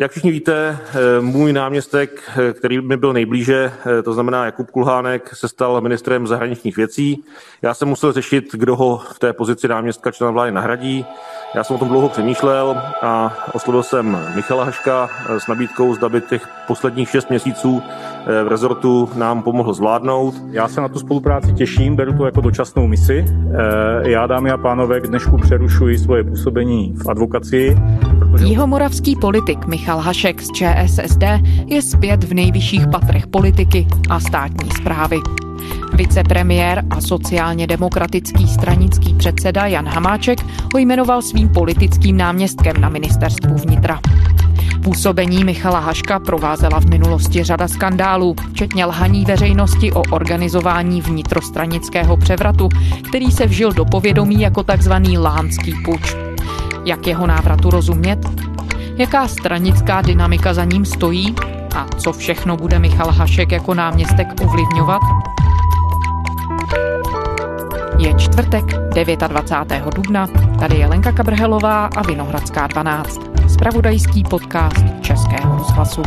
Jak všichni víte, eh, můj náměstek, eh, který mi byl nejblíže, eh, to znamená Jakub Kulhánek, se stal ministrem zahraničních věcí. Já jsem musel řešit, kdo ho v té pozici náměstka člena vlády nahradí. Já jsem o tom dlouho přemýšlel a oslovil jsem Michala Haška s nabídkou, zda by těch posledních šest měsíců v rezortu nám pomohl zvládnout. Já se na tu spolupráci těším, beru to jako dočasnou misi. Já, dámy a pánové, k dnešku přerušuji svoje působení v advokaci. Jihomoravský politik Michal Hašek z ČSSD je zpět v nejvyšších patrech politiky a státní zprávy. Vicepremiér a sociálně demokratický stranický předseda Jan Hamáček ho jmenoval svým politickým náměstkem na ministerstvu vnitra. Působení Michala Haška provázela v minulosti řada skandálů, včetně lhaní veřejnosti o organizování vnitrostranického převratu, který se vžil do povědomí jako takzvaný lánský puč. Jak jeho návratu rozumět? Jaká stranická dynamika za ním stojí? A co všechno bude Michal Hašek jako náměstek ovlivňovat? Je čtvrtek, 29. dubna, tady je Lenka Kabrhelová a Vinohradská 12. Spravodajský podcast Českého rozhlasu.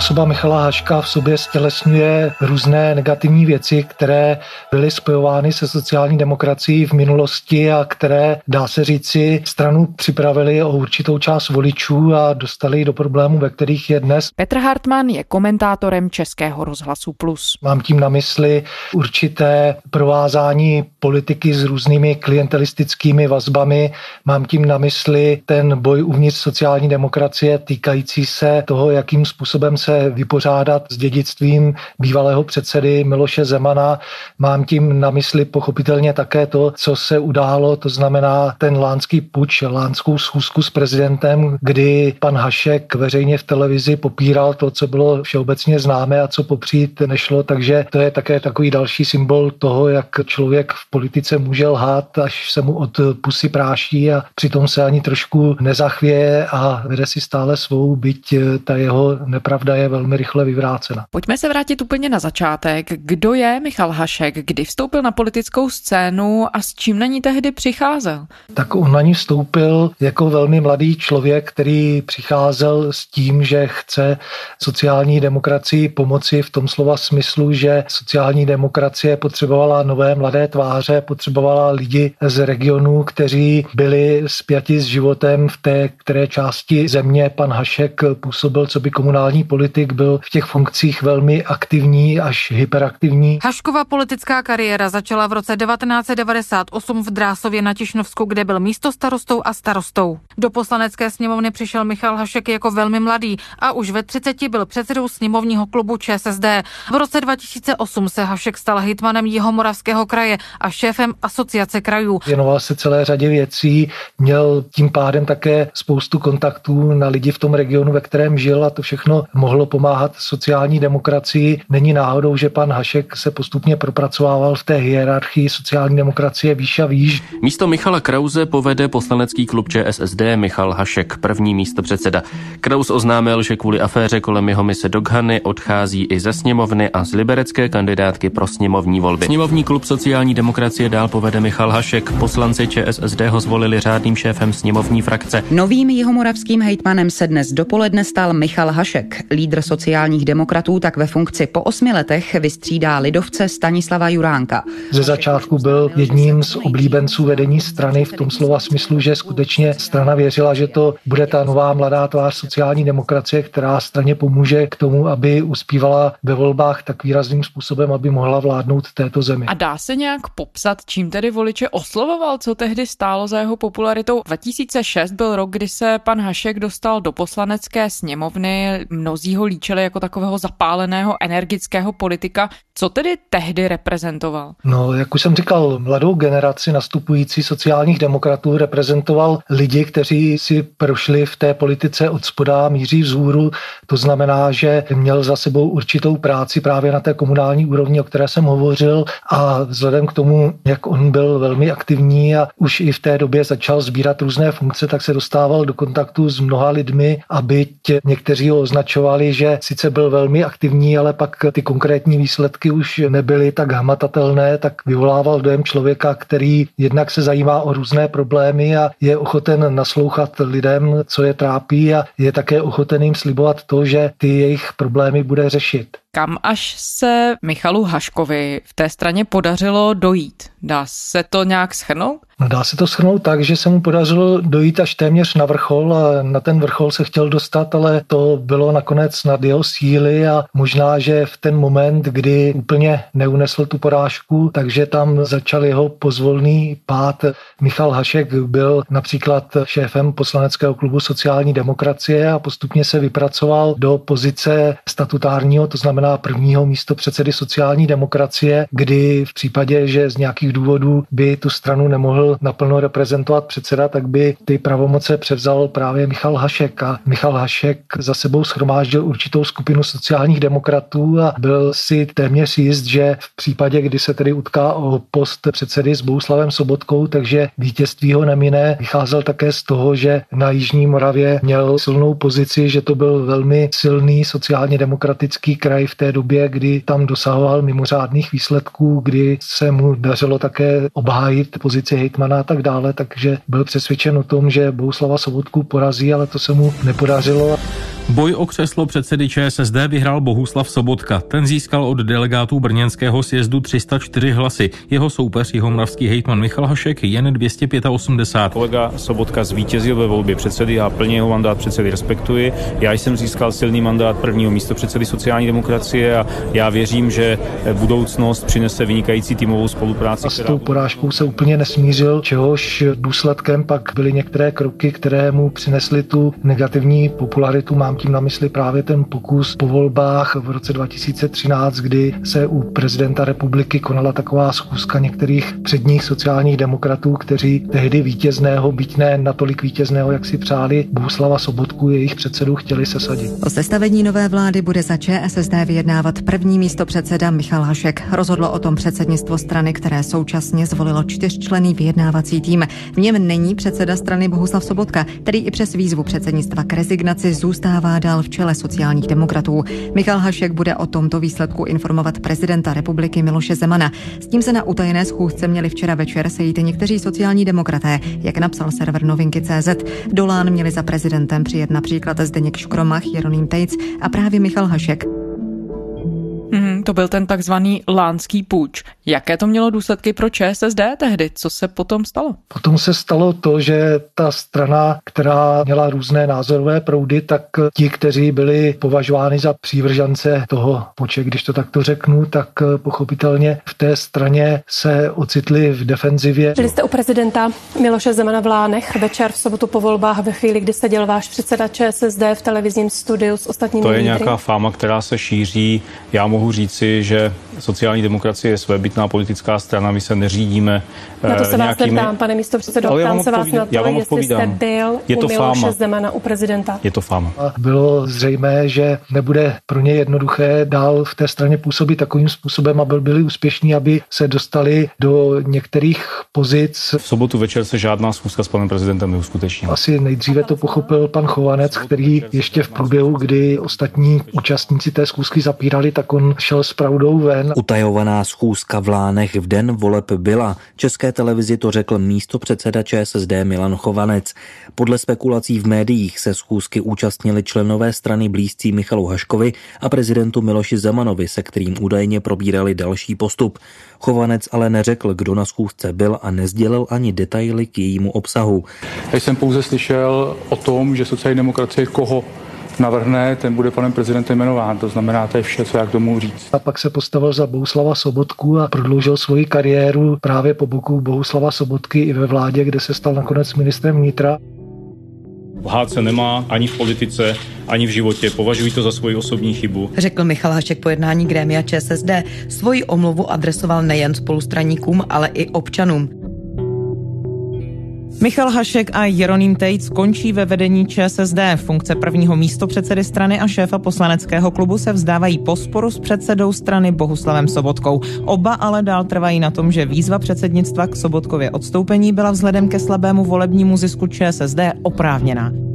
Osoba Michala Haška v sobě stělesňuje různé negativní věci, které byly spojovány se sociální demokracií v minulosti a které, dá se říci, stranu připravili o určitou část voličů a dostali do problémů, ve kterých je dnes. Petr Hartmann je komentátorem Českého rozhlasu Plus. Mám tím na mysli určité provázání politiky s různými klientelistickými vazbami. Mám tím na mysli ten boj uvnitř sociální demokracie týkající se toho, jakým způsobem se vypořádat s dědictvím bývalého předsedy Miloše Zemana. Mám tím na mysli pochopitelně také to, co se událo, to znamená ten lánský puč, lánskou schůzku s prezidentem, kdy pan Hašek veřejně v televizi popíral to, co bylo všeobecně známé a co popřít nešlo, takže to je také takový další symbol toho, jak člověk v politice může lhát, až se mu od pusy práší a přitom se ani trošku nezachvěje a vede si stále svou, byť ta jeho nepravda pravda je velmi rychle vyvrácena. Pojďme se vrátit úplně na začátek. Kdo je Michal Hašek, kdy vstoupil na politickou scénu a s čím na ní tehdy přicházel? Tak on na ní vstoupil jako velmi mladý člověk, který přicházel s tím, že chce sociální demokracii pomoci v tom slova smyslu, že sociální demokracie potřebovala nové mladé tváře, potřebovala lidi z regionů, kteří byli spjati s životem v té které části země pan Hašek působil, co by komunální politik politik byl v těch funkcích velmi aktivní až hyperaktivní. Haškova politická kariéra začala v roce 1998 v Drásově na Tišnovsku, kde byl místo starostou a starostou. Do poslanecké sněmovny přišel Michal Hašek jako velmi mladý a už ve 30 byl předsedou sněmovního klubu ČSSD. V roce 2008 se Hašek stal hitmanem Jihomoravského kraje a šéfem asociace krajů. Věnoval se celé řadě věcí, měl tím pádem také spoustu kontaktů na lidi v tom regionu, ve kterém žil a to všechno mohlo pomáhat sociální demokracii. Není náhodou, že pan Hašek se postupně propracovával v té hierarchii sociální demokracie výš a výš. Místo Michala Krause povede poslanecký klub ČSSD Michal Hašek, první místo předseda. Kraus oznámil, že kvůli aféře kolem jeho mise Doghany odchází i ze sněmovny a z liberecké kandidátky pro sněmovní volby. Sněmovní klub sociální demokracie dál povede Michal Hašek. Poslanci ČSSD ho zvolili řádným šéfem sněmovní frakce. Novým jihomoravským hejtmanem se dnes dopoledne stal Michal Hašek lídr sociálních demokratů tak ve funkci po osmi letech vystřídá lidovce Stanislava Juránka. Ze začátku byl jedním z oblíbenců vedení strany v tom slova smyslu, že skutečně strana věřila, že to bude ta nová mladá tvář sociální demokracie, která straně pomůže k tomu, aby uspívala ve volbách tak výrazným způsobem, aby mohla vládnout této zemi. A dá se nějak popsat, čím tedy voliče oslovoval, co tehdy stálo za jeho popularitou? 2006 byl rok, kdy se pan Hašek dostal do poslanecké sněmovny. Mnozí ho líčili jako takového zapáleného, energického politika. Co tedy tehdy reprezentoval? No, jak už jsem říkal, mladou generaci nastupující sociálních demokratů reprezentoval lidi, kteří si prošli v té politice od spoda míří vzhůru. To znamená, že měl za sebou určitou práci právě na té komunální úrovni, o které jsem hovořil a vzhledem k tomu, jak on byl velmi aktivní a už i v té době začal sbírat různé funkce, tak se dostával do kontaktu s mnoha lidmi a byť někteří ho označovali ukázali, že sice byl velmi aktivní, ale pak ty konkrétní výsledky už nebyly tak hmatatelné, tak vyvolával dojem člověka, který jednak se zajímá o různé problémy a je ochoten naslouchat lidem, co je trápí a je také ochoten jim slibovat to, že ty jejich problémy bude řešit. Kam až se Michalu Haškovi v té straně podařilo dojít? Dá se to nějak schrnout? No dá se to schrnout tak, že se mu podařilo dojít až téměř na vrchol a na ten vrchol se chtěl dostat, ale to bylo nakonec nad jeho síly a možná, že v ten moment, kdy úplně neunesl tu porážku, takže tam začal jeho pozvolný pád. Michal Hašek byl například šéfem poslaneckého klubu sociální demokracie a postupně se vypracoval do pozice statutárního, to znamená prvního místo předsedy sociální demokracie, kdy v případě, že z nějakých důvodů by tu stranu nemohl naplno reprezentovat předseda, tak by ty pravomoce převzal právě Michal Hašek. A Michal Hašek za sebou schromáždil určitou skupinu sociálních demokratů a byl si téměř jist, že v případě, kdy se tedy utká o post předsedy s Bouslavem Sobotkou, takže vítězství ho nemine. Vycházel také z toho, že na Jižní Moravě měl silnou pozici, že to byl velmi silný sociálně demokratický kraj v té době, kdy tam dosahoval mimořádných výsledků, kdy se mu dařilo také obhájit pozici hejtmana a tak dále, takže byl přesvědčen o tom, že Bouslava Sobotku porazí, ale to se mu nepodařilo. Boj o křeslo předsedy ČSSD vyhrál Bohuslav Sobotka. Ten získal od delegátů brněnského sjezdu 304 hlasy. Jeho soupeř jihomravský hejtman Michal Hašek jen 285. Kolega Sobotka zvítězil ve volbě předsedy a plně jeho mandát předsedy respektuji. Já jsem získal silný mandát prvního místo předsedy sociální demokracie a já věřím, že budoucnost přinese vynikající týmovou spolupráci. A s tou porážkou se úplně nesmířil, čehož důsledkem pak byly některé kroky, které mu přinesly tu negativní popularitu. Mám tím na mysli právě ten pokus po volbách v roce 2013, kdy se u prezidenta republiky konala taková schůzka některých předních sociálních demokratů, kteří tehdy vítězného, byť ne natolik vítězného, jak si přáli, Bůslava Sobotku, jejich předsedu, chtěli sesadit. O sestavení nové vlády bude za ČSSD vyjednávat první místo předseda Michal Hašek. Rozhodlo o tom předsednictvo strany, které současně zvolilo čtyřčlený vyjednávací tým. V něm není předseda strany Bohuslav Sobotka, který i přes výzvu předsednictva k rezignaci zůstává zůstává dál v čele sociálních demokratů. Michal Hašek bude o tomto výsledku informovat prezidenta republiky Miloše Zemana. S tím se na utajené schůzce měli včera večer sejít někteří sociální demokraté, jak napsal server Novinky.cz. Dolán měli za prezidentem přijet například Zdeněk Škromach, Jeroným Tejc a právě Michal Hašek. Mm, to byl ten takzvaný lánský půjč. Jaké to mělo důsledky pro ČSSD tehdy? Co se potom stalo? Potom se stalo to, že ta strana, která měla různé názorové proudy, tak ti, kteří byli považováni za přívržance toho poče, když to takto řeknu, tak pochopitelně v té straně se ocitli v defenzivě. Byli jste u prezidenta Miloše Zemana v Lánech večer v sobotu po volbách ve chvíli, kdy seděl váš předseda ČSSD v televizním studiu s ostatními To je lídry. nějaká fáma, která se šíří. Já mohu mohu říci, že sociální demokracie je svébytná politická strana, my se neřídíme Na to se nějakými... vás neptám, pane místo předsedo, ptám se vás na to, já vám jestli jste byl je to u Miloše fáma. Zemana, u prezidenta. Je to fáma. A bylo zřejmé, že nebude pro ně jednoduché dál v té straně působit takovým způsobem, aby byli úspěšní, aby se dostali do některých pozic. V sobotu večer se žádná schůzka s panem prezidentem neuskutečnila. Asi nejdříve to pochopil pan Chovanec, který ještě v průběhu, kdy ostatní účastníci té schůzky zapírali, tak on šel s pravdou ven. Utajovaná schůzka v Lánech v den voleb byla. České televizi to řekl místo předseda ČSSD Milan Chovanec. Podle spekulací v médiích se schůzky účastnili členové strany blízcí Michalu Haškovi a prezidentu Miloši Zemanovi, se kterým údajně probírali další postup. Chovanec ale neřekl, kdo na schůzce byl a nezdělil ani detaily k jejímu obsahu. Já jsem pouze slyšel o tom, že sociální demokracie koho navrhne, ten bude panem prezidentem jmenován. To znamená, to je vše, co já k tomu říct. A pak se postavil za Bohuslava Sobotku a prodloužil svoji kariéru právě po boku Bohuslava Sobotky i ve vládě, kde se stal nakonec ministrem vnitra. Lhát se nemá ani v politice, ani v životě. Považuji to za svoji osobní chybu. Řekl Michal Hašek po jednání grémia ČSSD. Svoji omluvu adresoval nejen spolustraníkům, ale i občanům. Michal Hašek a Jeroným Tejc končí ve vedení ČSSD. Funkce prvního místopředsedy strany a šéfa poslaneckého klubu se vzdávají po sporu s předsedou strany Bohuslavem Sobotkou. Oba ale dál trvají na tom, že výzva předsednictva k Sobotkově odstoupení byla vzhledem ke slabému volebnímu zisku ČSSD oprávněná.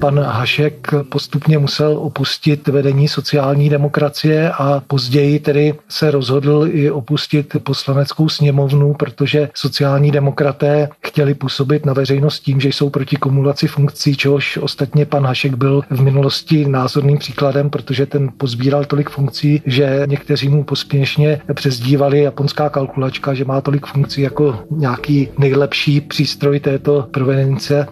Pan Hašek postupně musel opustit vedení sociální demokracie a později tedy se rozhodl i opustit poslaneckou sněmovnu, protože sociální demokraté chtěli působit na veřejnost tím, že jsou proti kumulaci funkcí, čehož ostatně pan Hašek byl v minulosti názorným příkladem, protože ten pozbíral tolik funkcí, že někteří mu pospěšně přezdívali japonská kalkulačka, že má tolik funkcí jako nějaký nejlepší přístroj této provenience.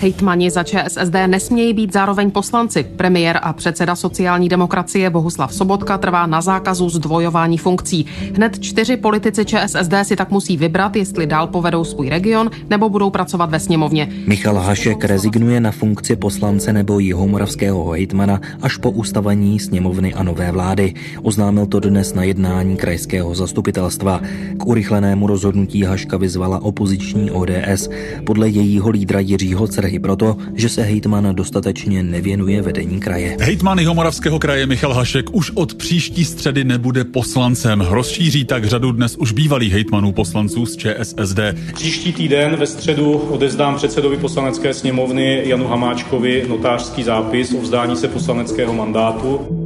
Hejtmani za ČSSD nesmějí být zároveň poslanci. Premiér a předseda sociální demokracie Bohuslav Sobotka trvá na zákazu zdvojování funkcí. Hned čtyři politici ČSSD si tak musí vybrat, jestli dál povedou svůj region nebo budou pracovat ve sněmovně. Michal Hašek rezignuje na funkci poslance nebo jihomoravského hejtmana až po ustavení sněmovny a nové vlády. Oznámil to dnes na jednání krajského zastupitelstva. K urychlenému rozhodnutí Haška vyzvala opoziční ODS. Podle jejího lídra Jiřího Cerhy i proto, že se hejtman dostatečně nevěnuje vedení kraje. Hejtman Jihomoravského kraje Michal Hašek už od příští středy nebude poslancem. Rozšíří tak řadu dnes už bývalých hejtmanů poslanců z ČSSD. Příští týden ve středu odezdám předsedovi poslanecké sněmovny Janu Hamáčkovi notářský zápis o vzdání se poslaneckého mandátu.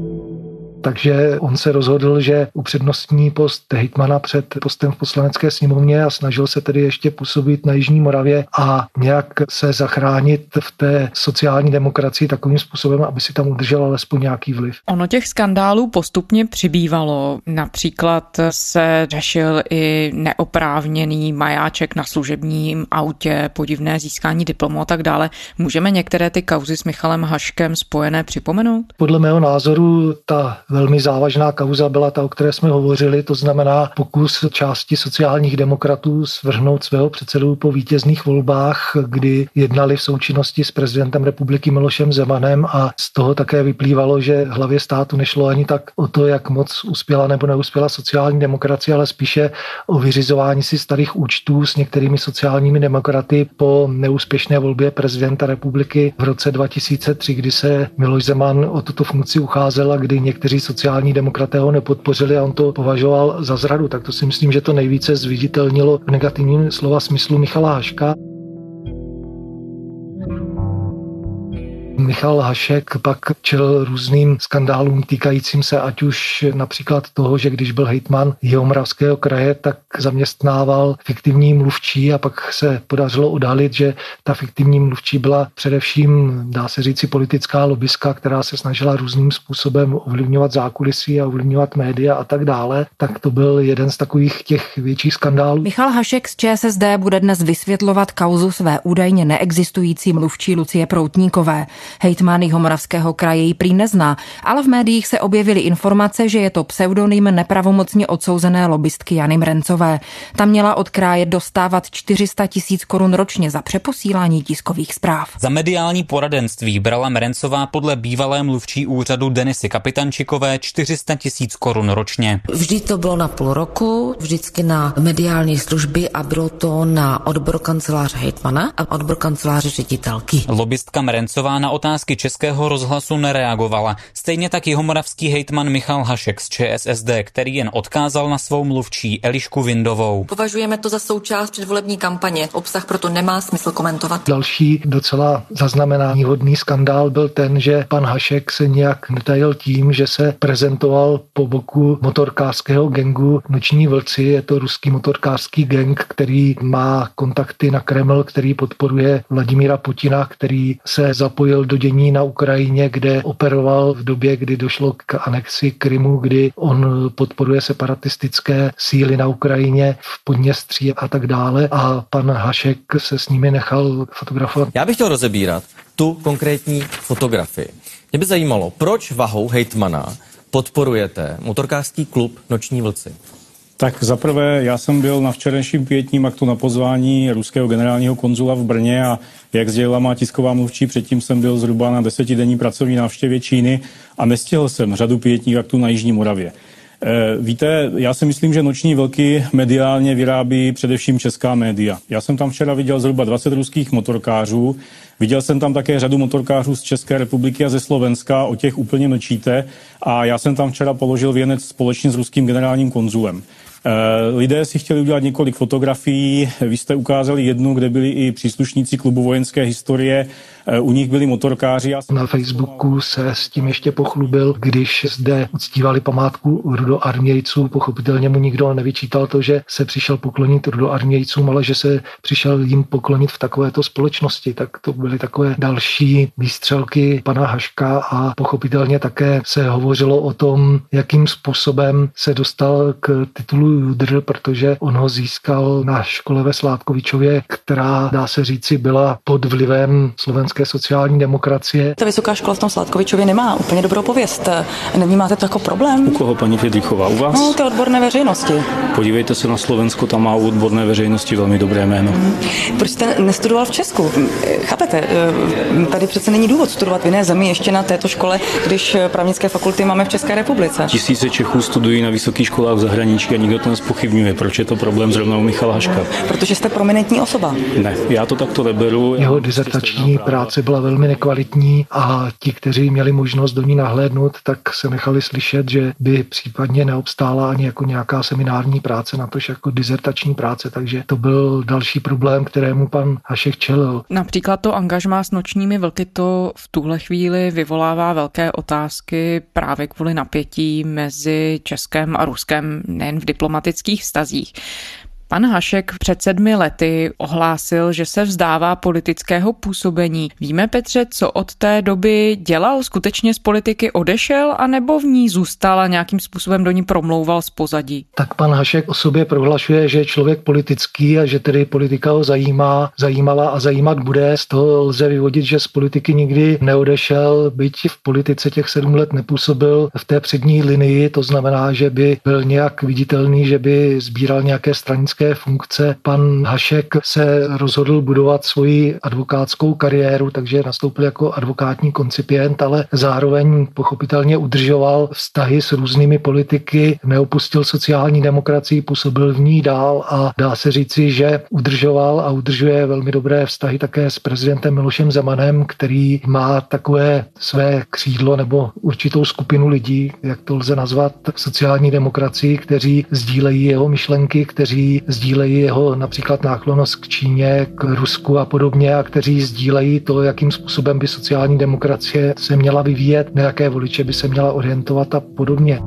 Takže on se rozhodl, že upřednostní post hejtmana před postem v poslanecké sněmovně a snažil se tedy ještě působit na Jižní Moravě a nějak se zachránit v té sociální demokracii takovým způsobem, aby si tam udržel alespoň nějaký vliv. Ono těch skandálů postupně přibývalo. Například se řešil i neoprávněný majáček na služebním autě, podivné získání diplomu a tak dále. Můžeme některé ty kauzy s Michalem Haškem spojené připomenout? Podle mého názoru ta velmi závažná kauza byla ta, o které jsme hovořili, to znamená pokus části sociálních demokratů svrhnout svého předsedu po vítězných volbách, kdy jednali v součinnosti s prezidentem republiky Milošem Zemanem a z toho také vyplývalo, že hlavě státu nešlo ani tak o to, jak moc uspěla nebo neuspěla sociální demokracie, ale spíše o vyřizování si starých účtů s některými sociálními demokraty po neúspěšné volbě prezidenta republiky v roce 2003, kdy se Miloš Zeman o tuto funkci ucházel a kdy někteří sociální demokraté ho nepodpořili a on to považoval za zradu. Tak to si myslím, že to nejvíce zviditelnilo v negativním slova smyslu Michala Haška. Michal Hašek pak čel různým skandálům týkajícím se ať už například toho, že když byl hejtman Jihomoravského kraje, tak zaměstnával fiktivní mluvčí a pak se podařilo odhalit, že ta fiktivní mluvčí byla především, dá se říci, politická lobbyska, která se snažila různým způsobem ovlivňovat zákulisí a ovlivňovat média a tak dále. Tak to byl jeden z takových těch větších skandálů. Michal Hašek z ČSSD bude dnes vysvětlovat kauzu své údajně neexistující mluvčí Lucie Proutníkové. Hejtman Jihomoravského kraje ji prý nezná, ale v médiích se objevily informace, že je to pseudonym nepravomocně odsouzené lobbystky Jany Mrencové. Ta měla od kraje dostávat 400 tisíc korun ročně za přeposílání tiskových zpráv. Za mediální poradenství brala Mrencová podle bývalé mluvčí úřadu Denisy Kapitančikové 400 tisíc korun ročně. Vždy to bylo na půl roku, vždycky na mediální služby a bylo to na odbor kanceláře hejtmana a odbor kanceláře ředitelky. Lobbystka Mrencová na otázky Českého rozhlasu nereagovala. Stejně tak jihomoravský hejtman Michal Hašek z ČSSD, který jen odkázal na svou mluvčí Elišku Vindovou. Považujeme to za součást předvolební kampaně. Obsah proto nemá smysl komentovat. Další docela zaznamenání hodný skandál byl ten, že pan Hašek se nějak netajil tím, že se prezentoval po boku motorkářského gengu Noční vlci. Je to ruský motorkářský gang, který má kontakty na Kreml, který podporuje Vladimíra Putina, který se zapojil do dění na Ukrajině, kde operoval v době, kdy došlo k anexi Krymu, kdy on podporuje separatistické síly na Ukrajině v Podněstří a tak dále a pan Hašek se s nimi nechal fotografovat. Já bych chtěl rozebírat tu konkrétní fotografii. Mě by zajímalo, proč vahou hejtmana podporujete motorkářský klub Noční vlci? Tak zaprvé, já jsem byl na včerejším pětním aktu na pozvání ruského generálního konzula v Brně a jak sdělila má tisková mluvčí, předtím jsem byl zhruba na desetidenní pracovní návštěvě Číny a nestihl jsem řadu pětních aktů na Jižní Moravě. E, víte, já si myslím, že noční vlky mediálně vyrábí především česká média. Já jsem tam včera viděl zhruba 20 ruských motorkářů, viděl jsem tam také řadu motorkářů z České republiky a ze Slovenska, o těch úplně mlčíte a já jsem tam včera položil věnec společně s ruským generálním konzulem. Eh, lidé si chtěli udělat několik fotografií. Vy jste ukázali jednu, kde byli i příslušníci klubu vojenské historie U nich byli motorkáři. Na Facebooku se s tím ještě pochlubil, když zde uctívali památku rudoarmějců. Pochopitelně mu nikdo nevyčítal to, že se přišel poklonit rudoarmějcům, ale že se přišel jim poklonit v takovéto společnosti. Tak to byly takové další výstřelky pana Haška a pochopitelně také se hovořilo o tom, jakým způsobem se dostal k titulu Judr, protože on ho získal na škole ve Sládkovičově, která, dá se říci, byla pod vlivem slovenské sociální demokracie. Ta vysoká škola v tom Sládkovičově nemá úplně dobrou pověst. Nevnímáte to jako problém? U koho, paní Fridrichová? U vás? No, ty odborné veřejnosti. Podívejte se na Slovensko, tam má u odborné veřejnosti velmi dobré jméno. Hmm. Proč jste nestudoval v Česku? Chápete, tady přece není důvod studovat v jiné zemi ještě na této škole, když právnické fakulty máme v České republice. Tisíce Čechů studují na vysokých školách v zahraničí a nikdo to nespochybňuje. Proč je to problém zrovna u Michala Haška? Protože jste prominentní osoba. Ne, já to takto neberu. Jeho dizertační práce byla velmi nekvalitní a ti, kteří měli možnost do ní nahlédnout, tak se nechali slyšet, že by případně neobstála ani jako nějaká seminární práce, na tož jako dizertační práce, takže to byl další problém, kterému pan Hašek čelil. Například to angažmá s nočními vlky to v tuhle chvíli vyvolává velké otázky právě kvůli napětí mezi Českem a Ruskem nejen v diplomatických stazích. Pan Hašek před sedmi lety ohlásil, že se vzdává politického působení. Víme, Petře, co od té doby dělal? Skutečně z politiky odešel, anebo v ní zůstal a nějakým způsobem do ní promlouval z pozadí? Tak pan Hašek o sobě prohlašuje, že je člověk politický a že tedy politika ho zajímá, zajímala a zajímat bude. Z toho lze vyvodit, že z politiky nikdy neodešel, byť v politice těch sedm let nepůsobil v té přední linii, to znamená, že by byl nějak viditelný, že by sbíral nějaké stranické advokátské funkce. Pan Hašek se rozhodl budovat svoji advokátskou kariéru, takže nastoupil jako advokátní koncipient, ale zároveň pochopitelně udržoval vztahy s různými politiky, neopustil sociální demokracii, působil v ní dál a dá se říci, že udržoval a udržuje velmi dobré vztahy také s prezidentem Milošem Zemanem, který má takové své křídlo nebo určitou skupinu lidí, jak to lze nazvat, sociální demokracii, kteří sdílejí jeho myšlenky, kteří sdílejí jeho například náklonost k Číně, k Rusku a podobně a kteří sdílejí to, jakým způsobem by sociální demokracie se měla vyvíjet, na jaké voliče by se měla orientovat a podobně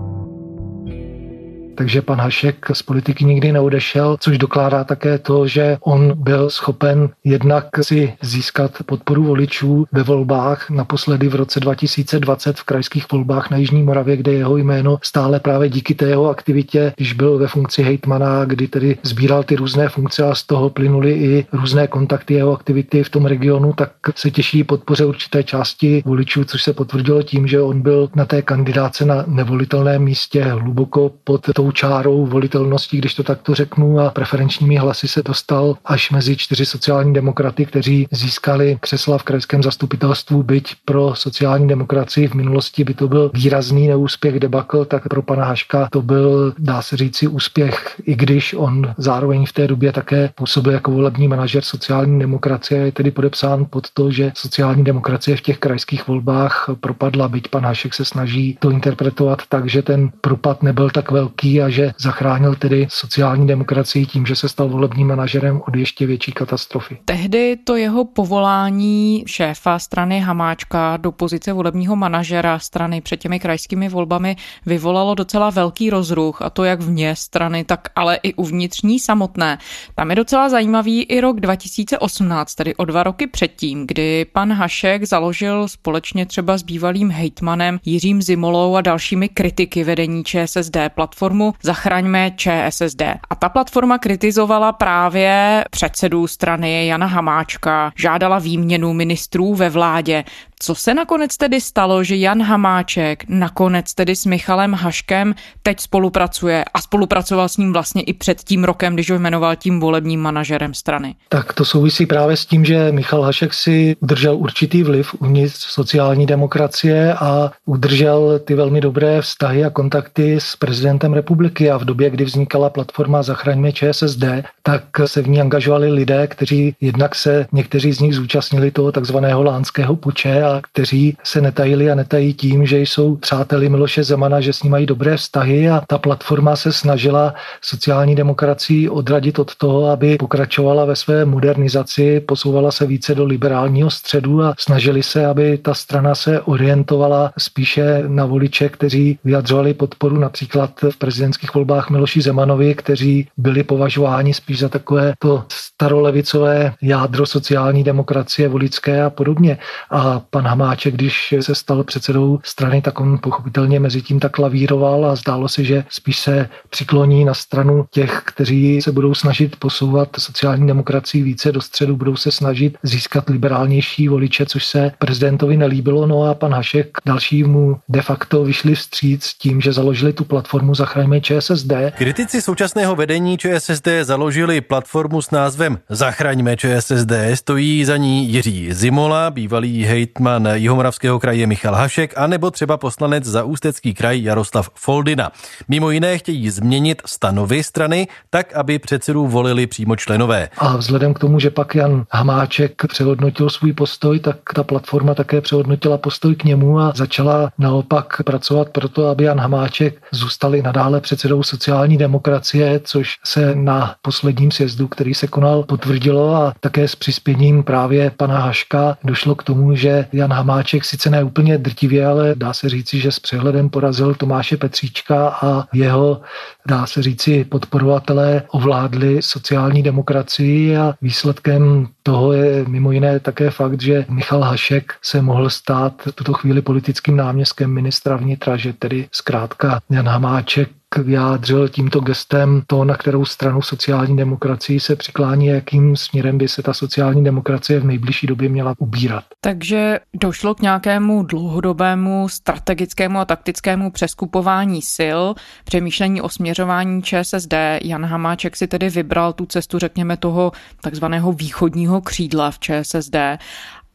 takže pan Hašek z politiky nikdy neodešel, což dokládá také to, že on byl schopen jednak si získat podporu voličů ve volbách, naposledy v roce 2020 v krajských volbách na Jižní Moravě, kde jeho jméno stále právě díky té jeho aktivitě, když byl ve funkci hejtmana, kdy tedy sbíral ty různé funkce a z toho plynuly i různé kontakty jeho aktivity v tom regionu, tak se těší podpoře určité části voličů, což se potvrdilo tím, že on byl na té kandidáce na nevolitelném místě hluboko pod tou čárou volitelností, když to takto řeknu, a preferenčními hlasy se dostal až mezi čtyři sociální demokraty, kteří získali křesla v krajském zastupitelstvu, byť pro sociální demokracii v minulosti by to byl výrazný neúspěch debakl, tak pro pana Haška to byl, dá se říci, úspěch, i když on zároveň v té době také působil jako volební manažer sociální demokracie, je tedy podepsán pod to, že sociální demokracie v těch krajských volbách propadla, byť pan Hašek se snaží to interpretovat tak, že ten propad nebyl tak velký a že zachránil tedy sociální demokracii tím, že se stal volebním manažerem od ještě větší katastrofy. Tehdy to jeho povolání šéfa strany Hamáčka do pozice volebního manažera strany před těmi krajskými volbami vyvolalo docela velký rozruch a to jak vně strany, tak ale i uvnitř ní samotné. Tam je docela zajímavý i rok 2018, tedy o dva roky předtím, kdy pan Hašek založil společně třeba s bývalým hejtmanem Jiřím Zimolou a dalšími kritiky vedení ČSSD platformu Zachraňme ČSSD. A ta platforma kritizovala právě předsedu strany Jana Hamáčka, žádala výměnu ministrů ve vládě. Co se nakonec tedy stalo, že Jan Hamáček nakonec tedy s Michalem Haškem teď spolupracuje a spolupracoval s ním vlastně i před tím rokem, když ho jmenoval tím volebním manažerem strany? Tak to souvisí právě s tím, že Michal Hašek si udržel určitý vliv uvnitř sociální demokracie a udržel ty velmi dobré vztahy a kontakty s prezidentem republiky a v době, kdy vznikala platforma Zachraňme ČSSD, tak se v ní angažovali lidé, kteří jednak se někteří z nich zúčastnili toho takzvaného lánského puče a kteří se netajili a netají tím, že jsou přáteli Miloše Zemana, že s ním mají dobré vztahy a ta platforma se snažila sociální demokracii odradit od toho, aby pokračovala ve své modernizaci, posouvala se více do liberálního středu a snažili se, aby ta strana se orientovala spíše na voliče, kteří vyjadřovali podporu například v prezidentských volbách Miloši Zemanovi, kteří byli považováni spíš za takové to starolevicové jádro sociální demokracie voličské a podobně. A pan Hamáček, když se stal předsedou strany, tak on pochopitelně mezi tím tak lavíroval a zdálo se, že spíš se přikloní na stranu těch, kteří se budou snažit posouvat sociální demokracii více do středu, budou se snažit získat liberálnější voliče, což se prezidentovi nelíbilo. No a pan Hašek dalšímu de facto vyšli vstříc tím, že založili tu platformu Zachraňme ČSSD. Kritici současného vedení ČSSD založili platformu s názvem Zachraňme ČSSD. Stojí za ní Jiří Zimola, bývalý hejtman Jihomoravského kraje Michal Hašek, anebo třeba poslanec za Ústecký kraj Jaroslav Foldina. Mimo jiné chtějí změnit stanovy strany tak, aby předsedu volili přímo členové. A vzhledem k tomu, že pak Jan Hamáček přehodnotil svůj postoj, tak ta platforma také přehodnotila postoj k němu a začala naopak pracovat proto, aby Jan Hamáček zůstal nadále předsedou sociální demokracie, což se na posledním sjezdu, který se konal, potvrdilo a také s přispěním právě pana Haška došlo k tomu, že Jan Hamáček sice ne úplně drtivě, ale dá se říci, že s přehledem porazil Tomáše Petříčka a jeho, dá se říci, podporovatelé ovládli sociální demokracii a výsledkem toho je mimo jiné také fakt, že Michal Hašek se mohl stát v tuto chvíli politickým náměstkem ministra vnitra, že tedy zkrátka Jan Hamáček vyjádřil tímto gestem to, na kterou stranu sociální demokracii se přiklání, jakým směrem by se ta sociální demokracie v nejbližší době měla ubírat. Takže došlo k nějakému dlouhodobému strategickému a taktickému přeskupování sil, přemýšlení o směřování ČSSD. Jan Hamáček si tedy vybral tu cestu, řekněme, toho takzvaného východního křídla v ČSSD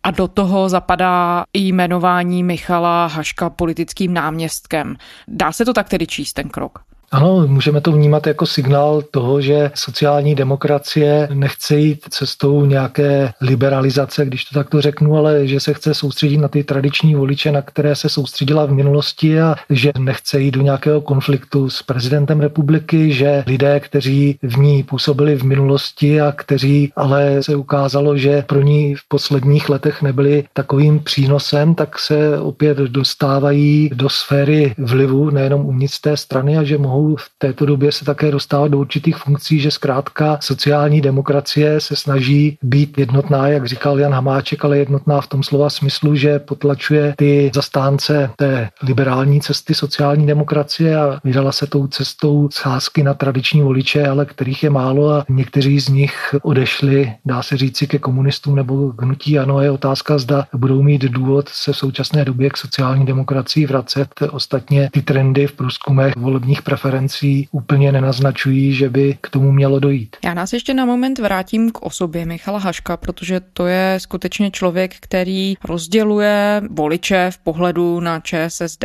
a do toho zapadá i jmenování Michala Haška politickým náměstkem. Dá se to tak tedy číst ten krok? Ano, můžeme to vnímat jako signál toho, že sociální demokracie nechce jít cestou nějaké liberalizace, když to takto řeknu, ale že se chce soustředit na ty tradiční voliče, na které se soustředila v minulosti a že nechce jít do nějakého konfliktu s prezidentem republiky, že lidé, kteří v ní působili v minulosti a kteří ale se ukázalo, že pro ní v posledních letech nebyli takovým přínosem, tak se opět dostávají do sféry vlivu nejenom uvnitř té strany a že mohou v této době se také dostávat do určitých funkcí, že zkrátka sociální demokracie se snaží být jednotná, jak říkal Jan Hamáček, ale jednotná v tom slova smyslu, že potlačuje ty zastánce té liberální cesty sociální demokracie a vydala se tou cestou scházky na tradiční voliče, ale kterých je málo a někteří z nich odešli, dá se říci, ke komunistům nebo k hnutí. Ano, je otázka, zda budou mít důvod se v současné době k sociální demokracii vracet. Ostatně ty trendy v průzkumech volebních preferencí preferencí úplně nenaznačují, že by k tomu mělo dojít. Já nás ještě na moment vrátím k osobě Michala Haška, protože to je skutečně člověk, který rozděluje voliče v pohledu na ČSSD.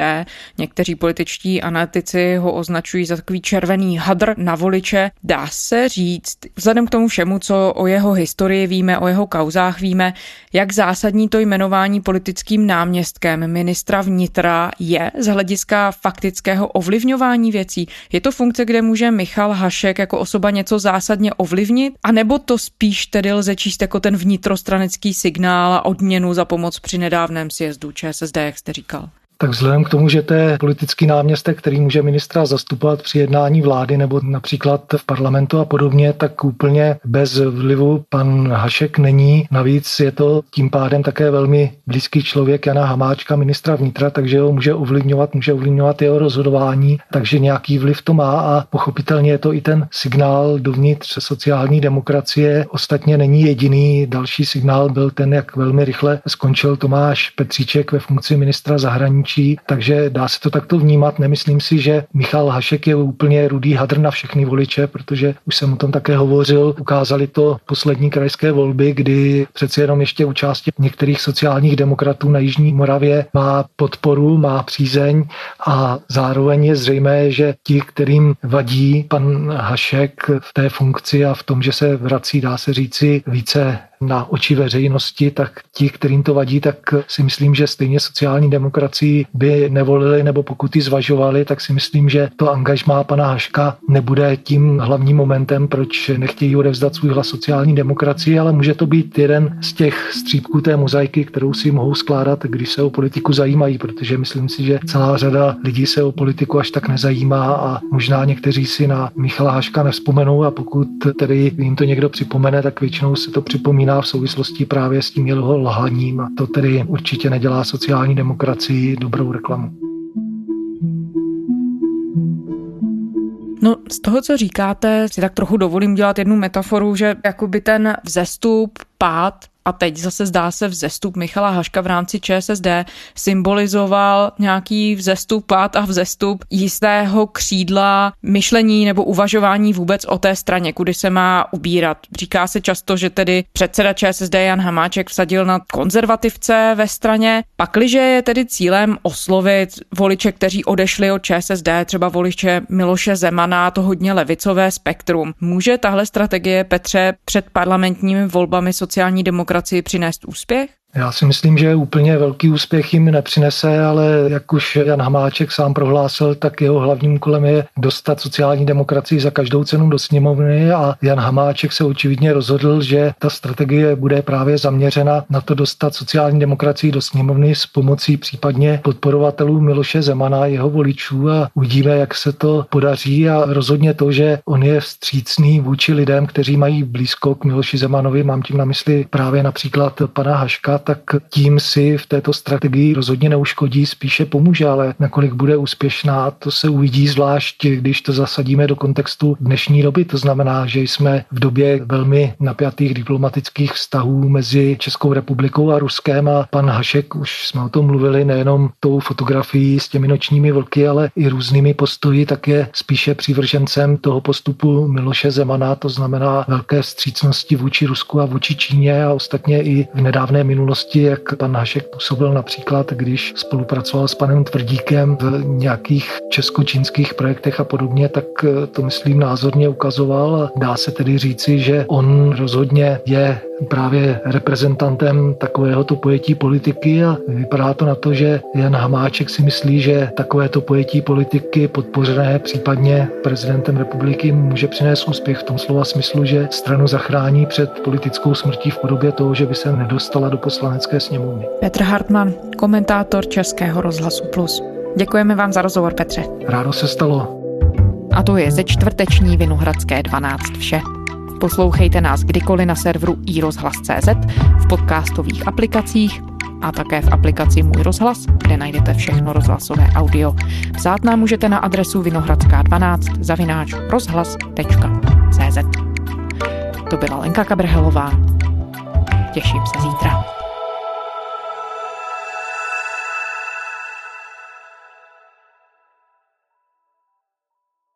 Někteří političtí analytici ho označují za takový červený hadr na voliče. Dá se říct, vzhledem k tomu všemu, co o jeho historii víme, o jeho kauzách víme, jak zásadní to jmenování politickým náměstkem ministra vnitra je z hlediska faktického ovlivňování věcí. Je to funkce, kde může Michal Hašek jako osoba něco zásadně ovlivnit? A nebo to spíš tedy lze číst jako ten vnitrostranický signál a odměnu za pomoc při nedávném sjezdu ČSSD, jak jste říkal? Tak vzhledem k tomu, že to je politický náměstek, který může ministra zastupovat při jednání vlády nebo například v parlamentu a podobně, tak úplně bez vlivu pan Hašek není. Navíc je to tím pádem také velmi blízký člověk Jana Hamáčka, ministra vnitra, takže ho může ovlivňovat, může ovlivňovat jeho rozhodování, takže nějaký vliv to má a pochopitelně je to i ten signál dovnitř sociální demokracie. Ostatně není jediný. Další signál byl ten, jak velmi rychle skončil Tomáš Petříček ve funkci ministra zahraničí zahraničí, takže dá se to takto vnímat. Nemyslím si, že Michal Hašek je úplně rudý hadr na všechny voliče, protože už jsem o tom také hovořil. Ukázali to poslední krajské volby, kdy přeci jenom ještě u části některých sociálních demokratů na Jižní Moravě má podporu, má přízeň a zároveň je zřejmé, že ti, kterým vadí pan Hašek v té funkci a v tom, že se vrací, dá se říci, více na oči veřejnosti, tak ti, kterým to vadí, tak si myslím, že stejně sociální demokracii by nevolili, nebo pokud ji zvažovali, tak si myslím, že to angažmá pana Haška nebude tím hlavním momentem, proč nechtějí odevzdat svůj hlas sociální demokracii, ale může to být jeden z těch střípků té mozaiky, kterou si mohou skládat, když se o politiku zajímají, protože myslím si, že celá řada lidí se o politiku až tak nezajímá a možná někteří si na Michala Haška nevzpomenou a pokud tedy jim to někdo připomene, tak většinou se to připomíná v souvislosti právě s tím jeho lhaním a to tedy určitě nedělá sociální demokracii dobrou reklamu. No, z toho, co říkáte, si tak trochu dovolím dělat jednu metaforu, že jakoby ten vzestup, pád a teď zase zdá se vzestup Michala Haška v rámci ČSSD symbolizoval nějaký vzestup, pád a vzestup jistého křídla myšlení nebo uvažování vůbec o té straně, kudy se má ubírat. Říká se často, že tedy předseda ČSSD Jan Hamáček vsadil na konzervativce ve straně. Pakliže je tedy cílem oslovit voliče, kteří odešli od ČSSD, třeba voliče Miloše Zemana, to hodně levicové spektrum. Může tahle strategie Petře před parlamentními volbami sociální demokracie demokracii přinést úspěch? Já si myslím, že úplně velký úspěch jim nepřinese, ale jak už Jan Hamáček sám prohlásil, tak jeho hlavním úkolem je dostat sociální demokracii za každou cenu do sněmovny a Jan Hamáček se očividně rozhodl, že ta strategie bude právě zaměřena na to dostat sociální demokracii do sněmovny s pomocí případně podporovatelů Miloše Zemana, jeho voličů a uvidíme, jak se to podaří. A rozhodně to, že on je vstřícný vůči lidem, kteří mají blízko k Miloši Zemanovi, mám tím na mysli právě například pana Haška, tak tím si v této strategii rozhodně neuškodí, spíše pomůže, ale nakolik bude úspěšná, to se uvidí zvlášť, když to zasadíme do kontextu dnešní doby. To znamená, že jsme v době velmi napjatých diplomatických vztahů mezi Českou republikou a Ruskem a pan Hašek, už jsme o tom mluvili, nejenom tou fotografií s těmi nočními vlky, ale i různými postoji, tak je spíše přívržencem toho postupu Miloše Zemana, to znamená velké střícnosti vůči Rusku a vůči Číně a ostatně i v nedávné minulosti minulosti, jak pan Hašek působil například, když spolupracoval s panem Tvrdíkem v nějakých česko-čínských projektech a podobně, tak eh, to myslím názorně ukazoval. Dá se tedy říci, že on rozhodně je právě reprezentantem takovéhoto pojetí politiky a vypadá to na to, že Jan Hamáček si myslí, že takovéto pojetí politiky podpořené případně prezidentem republiky může přinést úspěch v tom slova smyslu, že stranu zachrání před politickou smrtí v podobě toho, že by se nedostala do poslanecké sněmovny. Petr Hartmann, komentátor Českého rozhlasu Plus. Děkujeme vám za rozhovor, Petře. Rádo se stalo. A to je ze čtvrteční Vinohradské 12 vše. Poslouchejte nás kdykoliv na serveru iRozhlas.cz, v podcastových aplikacích a také v aplikaci Můj rozhlas, kde najdete všechno rozhlasové audio. Psát nám můžete na adresu vinohradská12 zavináč rozhlas.cz To byla Lenka Kabrhelová. Těším se zítra.